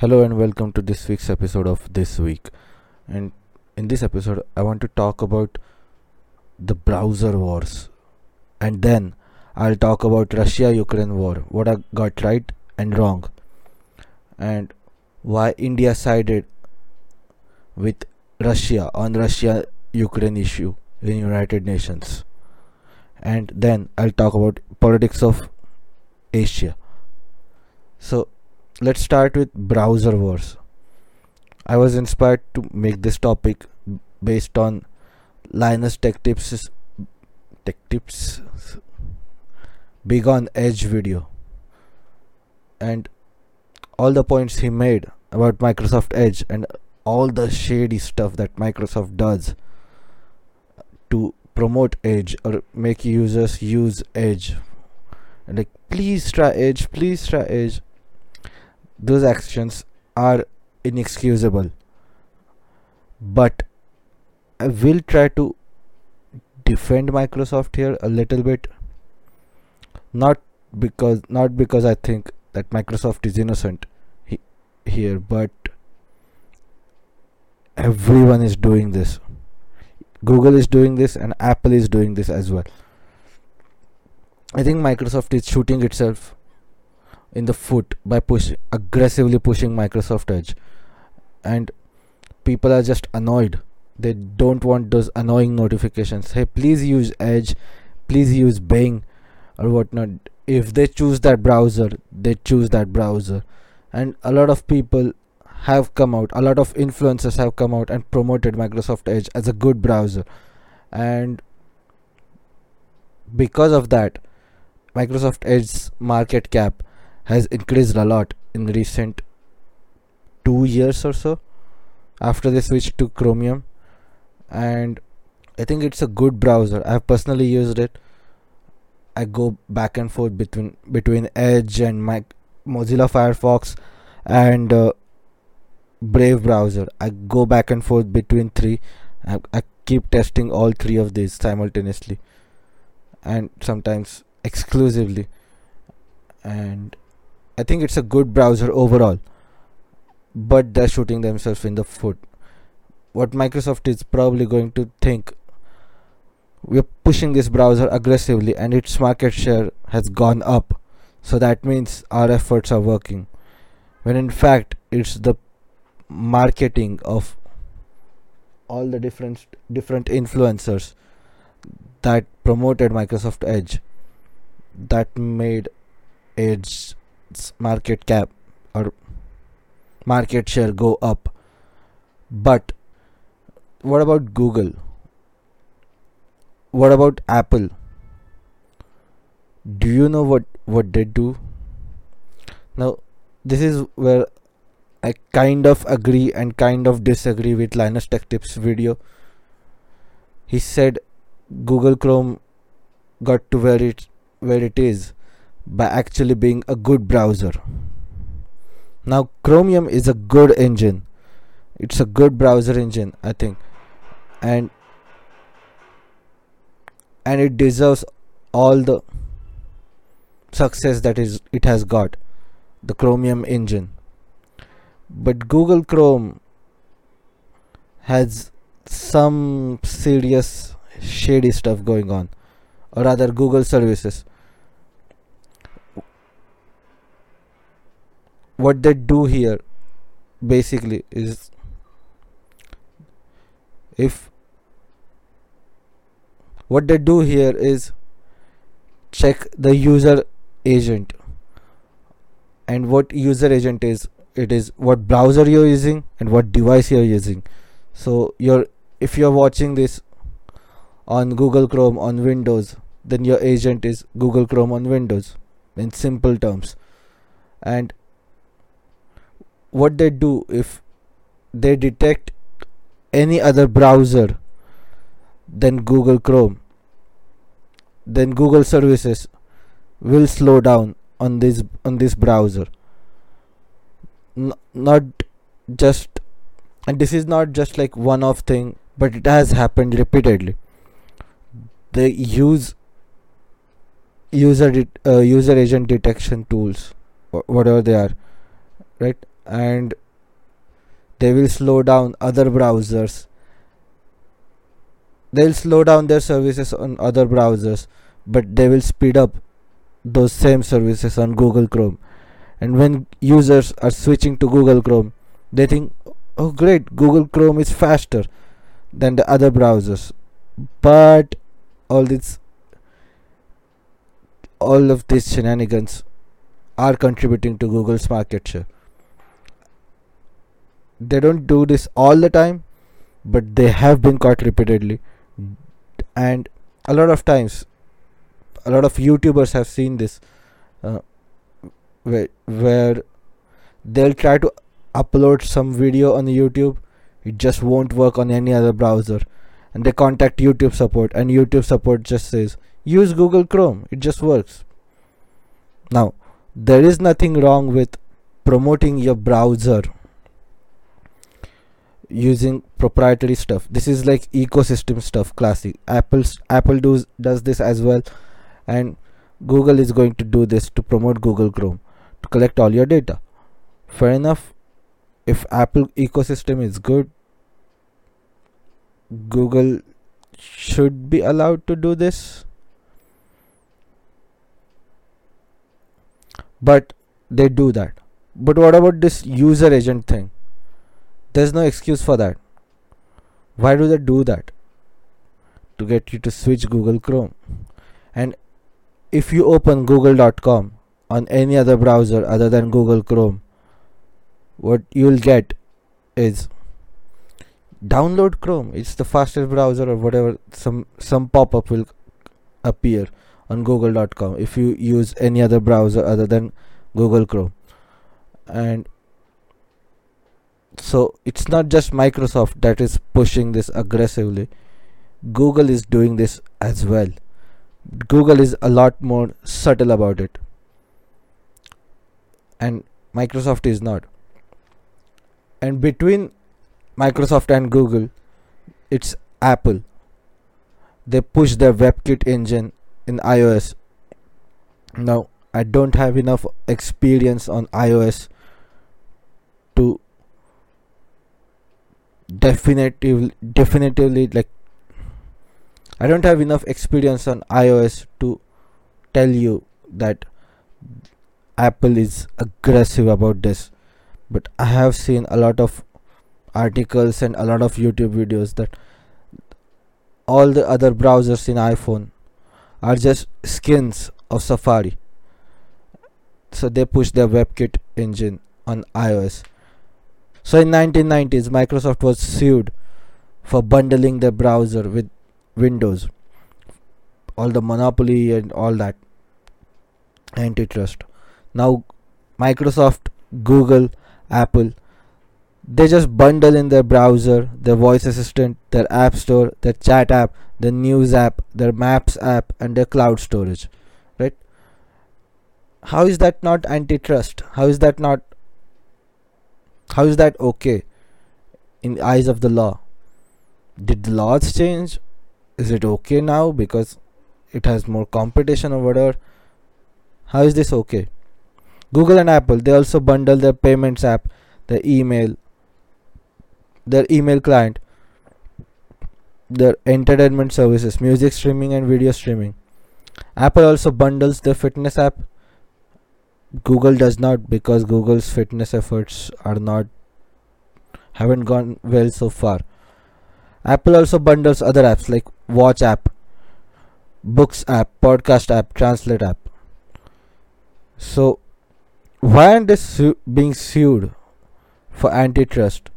Hello and welcome to this week's episode of This Week. And in this episode, I want to talk about the browser wars. And then I'll talk about Russia Ukraine war, what I got right and wrong, and why India sided with Russia on Russia Ukraine issue in United Nations. And then I'll talk about politics of Asia. So let's start with browser wars. I was inspired to make this topic based on Linus Tech Tips Tech Tips Begone Edge video and all the points he made about Microsoft Edge and all the shady stuff that Microsoft does to promote Edge or make users use Edge. And like please try Edge, please try Edge those actions are inexcusable. But i will try to defend microsoft here a little bit. Not because not because i think that microsoft is innocent he, here but everyone is doing this. Google is doing this and apple is doing this as well. I think microsoft is shooting itself in the foot by push aggressively pushing Microsoft Edge. And people are just annoyed. They don't want those annoying notifications. Hey please use edge. Please use bing or whatnot. If they choose that browser they choose that browser. And a lot of people have come out. A lot of influencers have come out and promoted microsoft edge as a good browser. And because of that microsoft edge's market cap has increased a lot in recent two years or so after they switched to chromium. And i think it's a good browser. I've personally used it. I go back and forth between between edge and my mozilla firefox and uh, brave browser. I go back and forth between three. I, I keep testing all three of these simultaneously and sometimes exclusively. And I think it's a good browser overall, but they're shooting themselves in the foot. What Microsoft is probably going to think we're pushing this browser aggressively and its market share has gone up, so that means our efforts are working. When in fact, it's the marketing of all the different different influencers that promoted Microsoft Edge that made Edge market cap or market share go up. But what about google? What about apple? Do you know what what they do? Now this is where i kind of agree and kind of disagree with linus tech tips video. He said google chrome got to where it where it is by actually being a good browser. Now, Chromium is a good engine. It's a good browser engine, I think, and and it deserves all the success that is it has got. The Chromium engine, but Google Chrome has some serious shady stuff going on, or rather, Google services what they do here basically is if what they do here is check the user agent. And what user agent is it is what browser you're using and what device you're using. So you're if you're watching this on google chrome on windows then your agent is google chrome on windows in simple terms. And what they do if they detect any other browser than Google Chrome then Google services will slow down on this on this browser. N- not just and this is not just like one off thing but it has happened repeatedly. They use user uh, user agent detection tools whatever they are right and they will slow down other browsers. They'll slow down their services on other browsers but they will speed up those same services on Google Chrome. And when users are switching to Google Chrome they think oh great Google Chrome is faster than the other browsers. But all this all of these shenanigans are contributing to Google's market share they don't do this all the time but they have been caught repeatedly. And a lot of times a lot of youtubers have seen this uh, where, where they'll try to upload some video on youtube. It just won't work on any other browser. And they contact youtube support and youtube support just says use google chrome. It just works. Now there is nothing wrong with promoting your browser using proprietary stuff. This is like ecosystem stuff classic. Apple's apple does does this as well. And google is going to do this to promote google chrome to collect all your data. Fair enough. If apple ecosystem is good google should be allowed to do this. But they do that. But what about this user agent thing there's no excuse for that. Why do they do that? To get you to switch Google Chrome. And if you open google.com on any other browser other than Google Chrome, what you'll get is download Chrome. It's the fastest browser or whatever some some pop-up will appear on google.com if you use any other browser other than Google Chrome. And so it's not just Microsoft that is pushing this aggressively. Google is doing this as well. Google is a lot more subtle about it. And Microsoft is not. And between Microsoft and Google, it's Apple. They push their WebKit engine in iOS. Now, I don't have enough experience on iOS to definitively definitively like I don't have enough experience on iOS to tell you that Apple is aggressive about this but I have seen a lot of articles and a lot of YouTube videos that all the other browsers in iPhone are just skins of Safari. So they push their WebKit engine on iOS so in 1990s, Microsoft was sued for bundling their browser with Windows. All the monopoly and all that antitrust. Now Microsoft, Google, Apple they just bundle in their browser, their voice assistant, their app store, their chat app, their news app, their maps app and their cloud storage. Right? How is that not antitrust? How is that not how is that okay in the eyes of the law? Did the laws change? Is it okay now because it has more competition or whatever? How is this okay? Google and Apple they also bundle their payments app, their email, their email client, their entertainment services, music streaming and video streaming. Apple also bundles their fitness app Google does not because Google's fitness efforts are not haven't gone well so far. Apple also bundles other apps like Watch app, Books app, Podcast app, Translate app. So why aren't they su- being sued for antitrust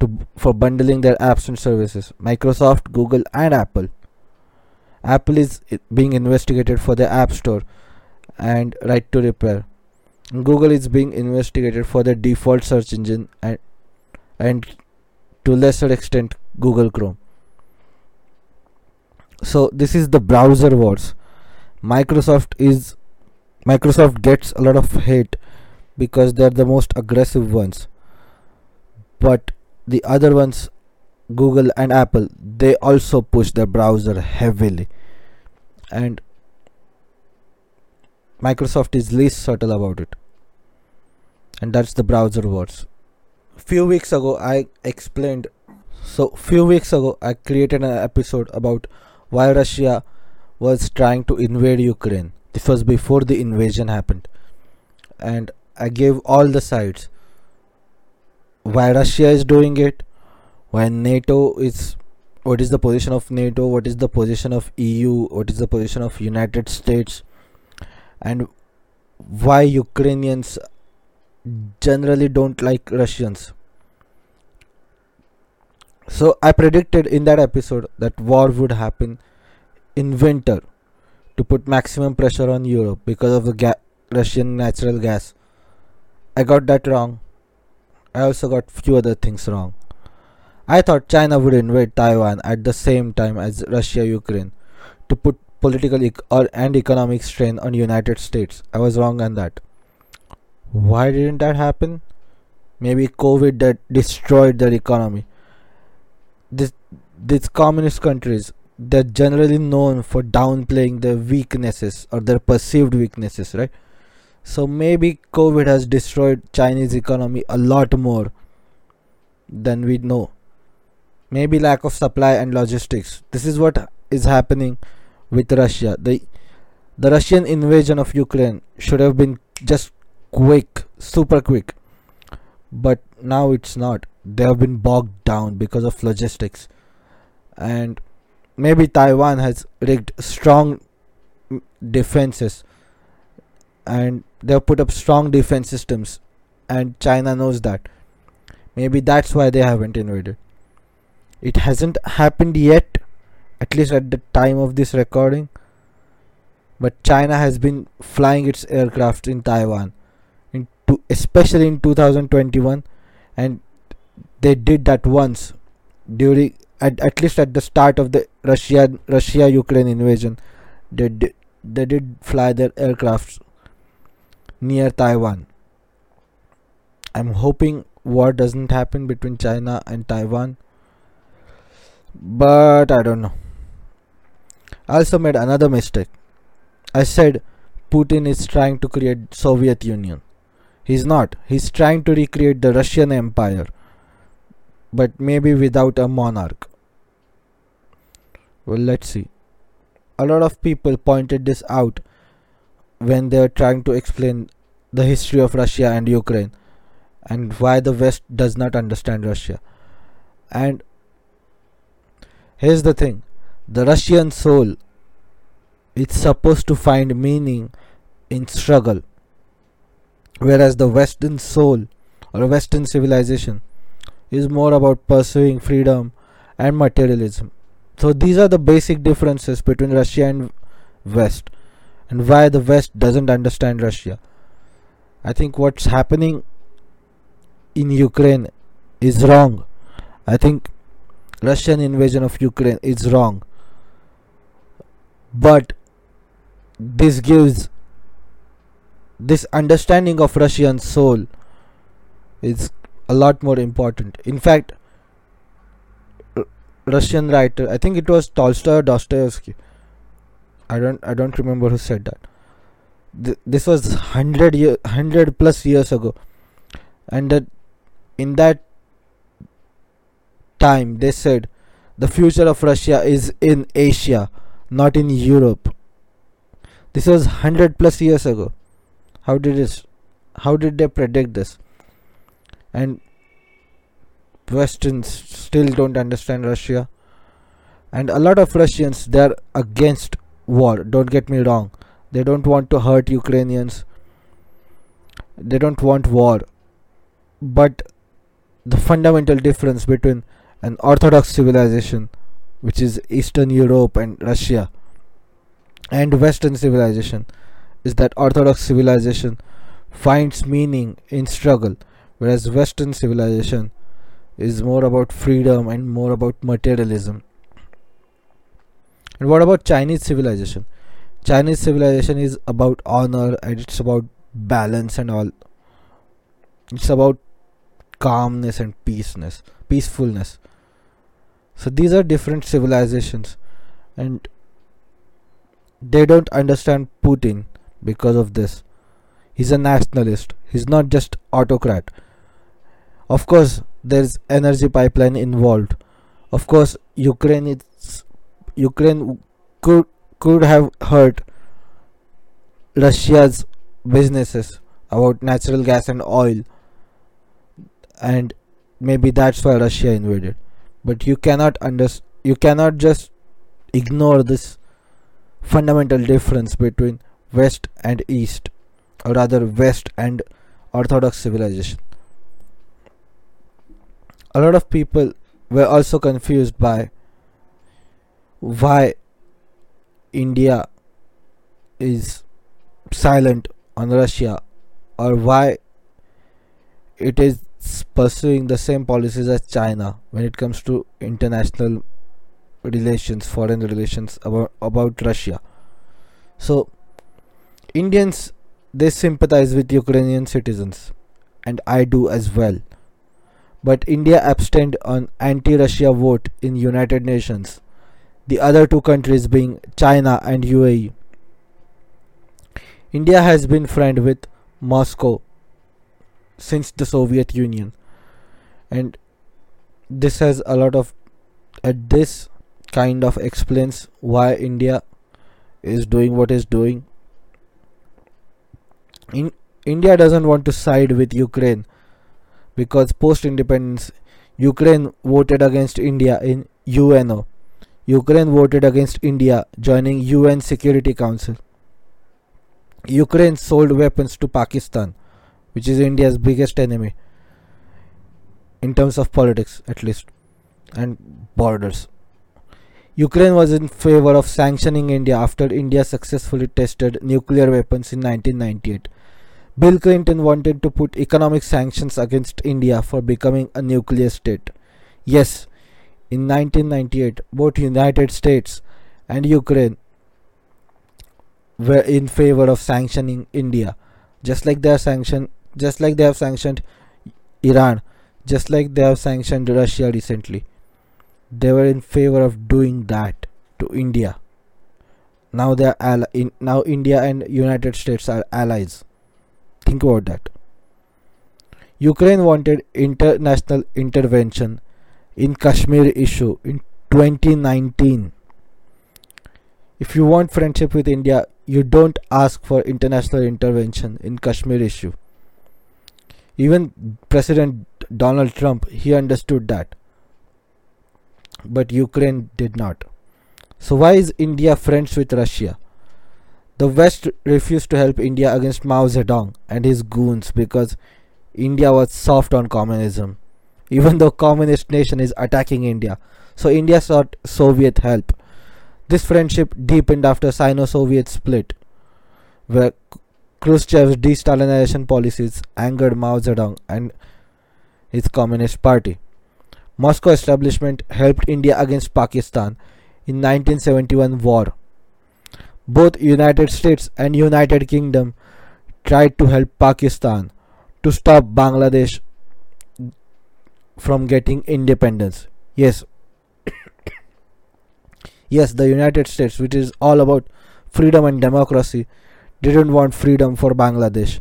to for bundling their apps and services? Microsoft, Google, and Apple. Apple is being investigated for their App Store and right to repair. Google is being investigated for the default search engine and and to lesser extent Google Chrome. So this is the browser wars. Microsoft is Microsoft gets a lot of hate because they're the most aggressive ones. But the other ones Google and Apple they also push their browser heavily and Microsoft is least subtle about it and that's the browser wars few weeks ago I explained so few weeks ago I created an episode about why Russia was trying to invade Ukraine. This was before the invasion happened. And I gave all the sides. Why Russia is doing it, why NATO is what is the position of NATO, what is the position of EU, what is the position of United States and why Ukrainians generally don't like Russians. So I predicted in that episode that war would happen in winter to put maximum pressure on Europe because of the ga- Russian natural gas. I got that wrong. I also got few other things wrong. I thought China would invade Taiwan at the same time as Russia Ukraine to put political ec- or and economic strain on United States. I was wrong on that. Why didn't that happen? Maybe COVID that destroyed their economy. This these communist countries they're generally known for downplaying their weaknesses or their perceived weaknesses, right? So maybe COVID has destroyed Chinese economy a lot more than we know. Maybe lack of supply and logistics. This is what is happening with Russia. The the Russian invasion of Ukraine should have been just quick, super quick. But now it's not. They have been bogged down because of logistics. And maybe Taiwan has rigged strong defenses and they have put up strong defense systems and China knows that. Maybe that's why they haven't invaded. It hasn't happened yet, at least at the time of this recording. But China has been flying its aircraft in Taiwan, in to, especially in 2021, and they did that once during at, at least at the start of the Russia Russia Ukraine invasion. They did, they did fly their aircrafts near Taiwan. I'm hoping war doesn't happen between China and Taiwan, but I don't know. Also made another mistake. I said Putin is trying to create Soviet Union. He's not. He's trying to recreate the Russian Empire, but maybe without a monarch. Well, let's see. A lot of people pointed this out when they were trying to explain the history of Russia and Ukraine and why the West does not understand Russia. And here's the thing the Russian soul is supposed to find meaning in struggle, whereas the Western soul or Western civilization is more about pursuing freedom and materialism. So these are the basic differences between Russia and West and why the West doesn't understand Russia. I think what's happening in Ukraine is wrong. I think Russian invasion of Ukraine is wrong. But this gives this understanding of Russian soul is a lot more important. In fact, Russian writer, I think it was Tolstoy or Dostoevsky. I don't I don't remember who said that. Th- this was 100 year 100 plus years ago. And that in that time they said the future of Russia is in Asia, not in Europe. This was 100 plus years ago. How did this how did they predict this? And Westerns still don't understand Russia. And a lot of Russians they're against war. Don't get me wrong. They don't want to hurt Ukrainians. They don't want war. But the fundamental difference between an Orthodox civilization, which is Eastern Europe and Russia, and Western civilization, is that Orthodox civilization finds meaning in struggle, whereas Western civilization is more about freedom and more about materialism. And what about Chinese civilization? Chinese civilization is about honor and it's about balance and all. It's about calmness and peaceness, peacefulness. So these are different civilizations and they don't understand Putin because of this. He's a nationalist. He's not just autocrat. Of course, there's energy pipeline involved. Of course, Ukraine Ukraine could could have hurt Russia's businesses about natural gas and oil, and maybe that's why Russia invaded. But you cannot under you cannot just ignore this fundamental difference between West and East, or rather West and Orthodox civilization. A lot of people were also confused by why India is silent on Russia or why it is pursuing the same policies as China when it comes to international relations, foreign relations about, about Russia. So, Indians they sympathize with Ukrainian citizens, and I do as well. But India abstained on anti-Russia vote in United Nations. The other two countries being China and UAE. India has been friend with Moscow since the Soviet Union, and this has a lot of. At this kind of explains why India is doing what is doing. In India doesn't want to side with Ukraine because post independence Ukraine voted against India in UNO. Ukraine voted against India joining UN Security Council. Ukraine sold weapons to Pakistan, which is India's biggest enemy in terms of politics at least and borders. Ukraine was in favor of sanctioning India after India successfully tested nuclear weapons in 1998. Bill Clinton wanted to put economic sanctions against India for becoming a nuclear state. Yes, in 1998, both United States and Ukraine were in favor of sanctioning India, just like they are sanctioned, just like they have sanctioned Iran, just like they have sanctioned Russia recently they were in favor of doing that to India. Now they are in, now India and United States are allies. Think about that. Ukraine wanted international intervention in Kashmir issue in 2019. If you want friendship with India, you don't ask for international intervention in Kashmir issue. Even President Donald Trump he understood that but Ukraine did not. So, why is India friends with Russia? The West refused to help India against Mao Zedong and his goons because India was soft on communism, even though communist nation is attacking India. So India sought Soviet help. This friendship deepened after Sino-Soviet split, where Khrushchev's de-Stalinization policies angered Mao Zedong and his Communist Party. Moscow establishment helped India against Pakistan in 1971 war. Both United States and United Kingdom tried to help Pakistan to stop Bangladesh from getting independence. Yes. yes, the United States, which is all about freedom and democracy, didn't want freedom for Bangladesh.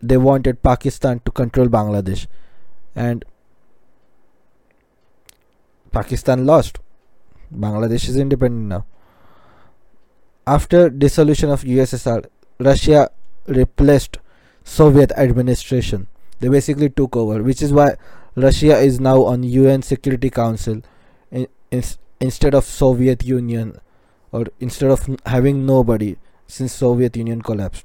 They wanted Pakistan to control Bangladesh. And Pakistan lost. Bangladesh is independent now. After dissolution of USSR, Russia replaced Soviet administration. They basically took over, which is why Russia is now on UN Security Council in, in, instead of Soviet Union or instead of having nobody since Soviet Union collapsed.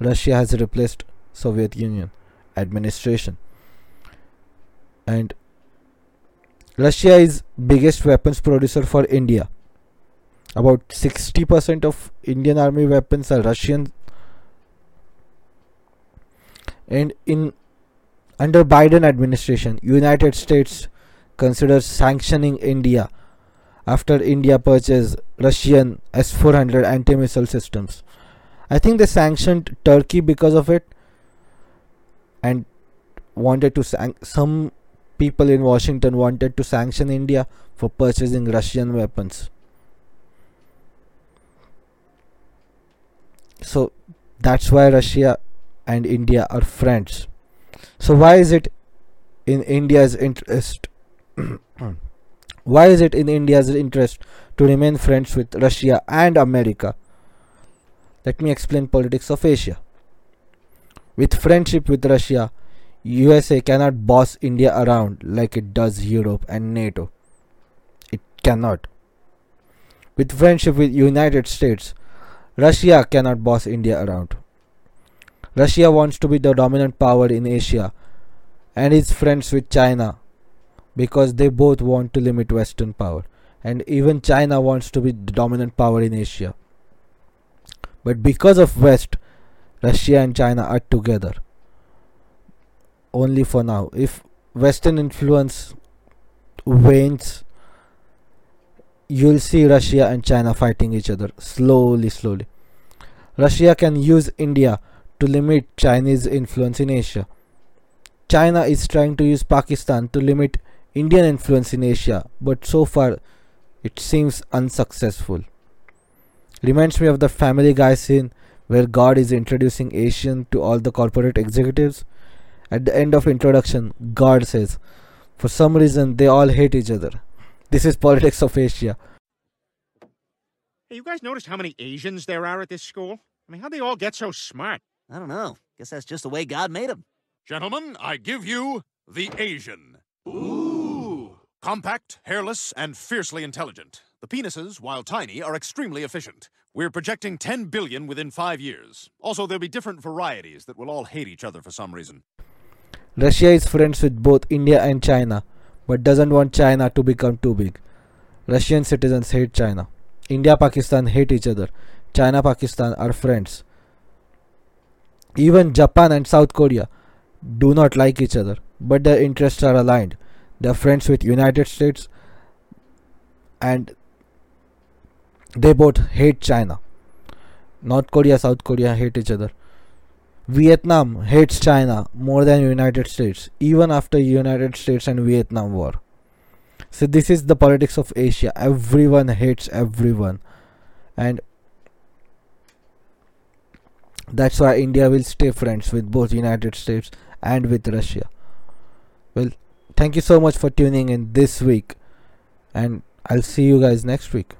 Russia has replaced Soviet Union administration. And Russia is biggest weapons producer for India. About 60% of Indian army weapons are Russian. And in under Biden administration, United States considers sanctioning India after India purchased Russian S-400 anti-missile systems. I think they sanctioned Turkey because of it and wanted to sanc- some people in Washington wanted to sanction India for purchasing Russian weapons. So that's why Russia and India are friends. So why is it in India's interest? Why is it in India's interest to remain friends with Russia and America? Let me explain politics of Asia. With friendship with Russia, USA cannot boss India around like it does Europe and NATO. It cannot. With friendship with United States, Russia cannot boss India around. Russia wants to be the dominant power in Asia and is friends with China because they both want to limit Western power. And even China wants to be the dominant power in Asia. But because of West, Russia and China are together. Only for now. If Western influence wanes, you'll see Russia and China fighting each other slowly, slowly. Russia can use India to limit Chinese influence in Asia. China is trying to use Pakistan to limit Indian influence in Asia, but so far it seems unsuccessful. Reminds me of the Family Guy scene where God is introducing Asian to all the corporate executives. At the end of introduction, God says, "For some reason, they all hate each other." This is politics of Asia. Hey, you guys notice how many Asians there are at this school? I mean, how'd they all get so smart? I don't know. Guess that's just the way God made them. Gentlemen, I give you the Asian. Compact, hairless, and fiercely intelligent. The penises, while tiny, are extremely efficient. We're projecting 10 billion within five years. Also, there'll be different varieties that will all hate each other for some reason. Russia is friends with both India and China, but doesn't want China to become too big. Russian citizens hate China. India Pakistan hate each other. China Pakistan are friends. Even Japan and South Korea do not like each other, but their interests are aligned. They are friends with United States and they both hate China. North Korea, South Korea hate each other. Vietnam hates China more than United States, even after United States and Vietnam war. So this is the politics of Asia. Everyone hates everyone, and that's why India will stay friends with both United States and with Russia. Well, thank you so much for tuning in this week, and I'll see you guys next week.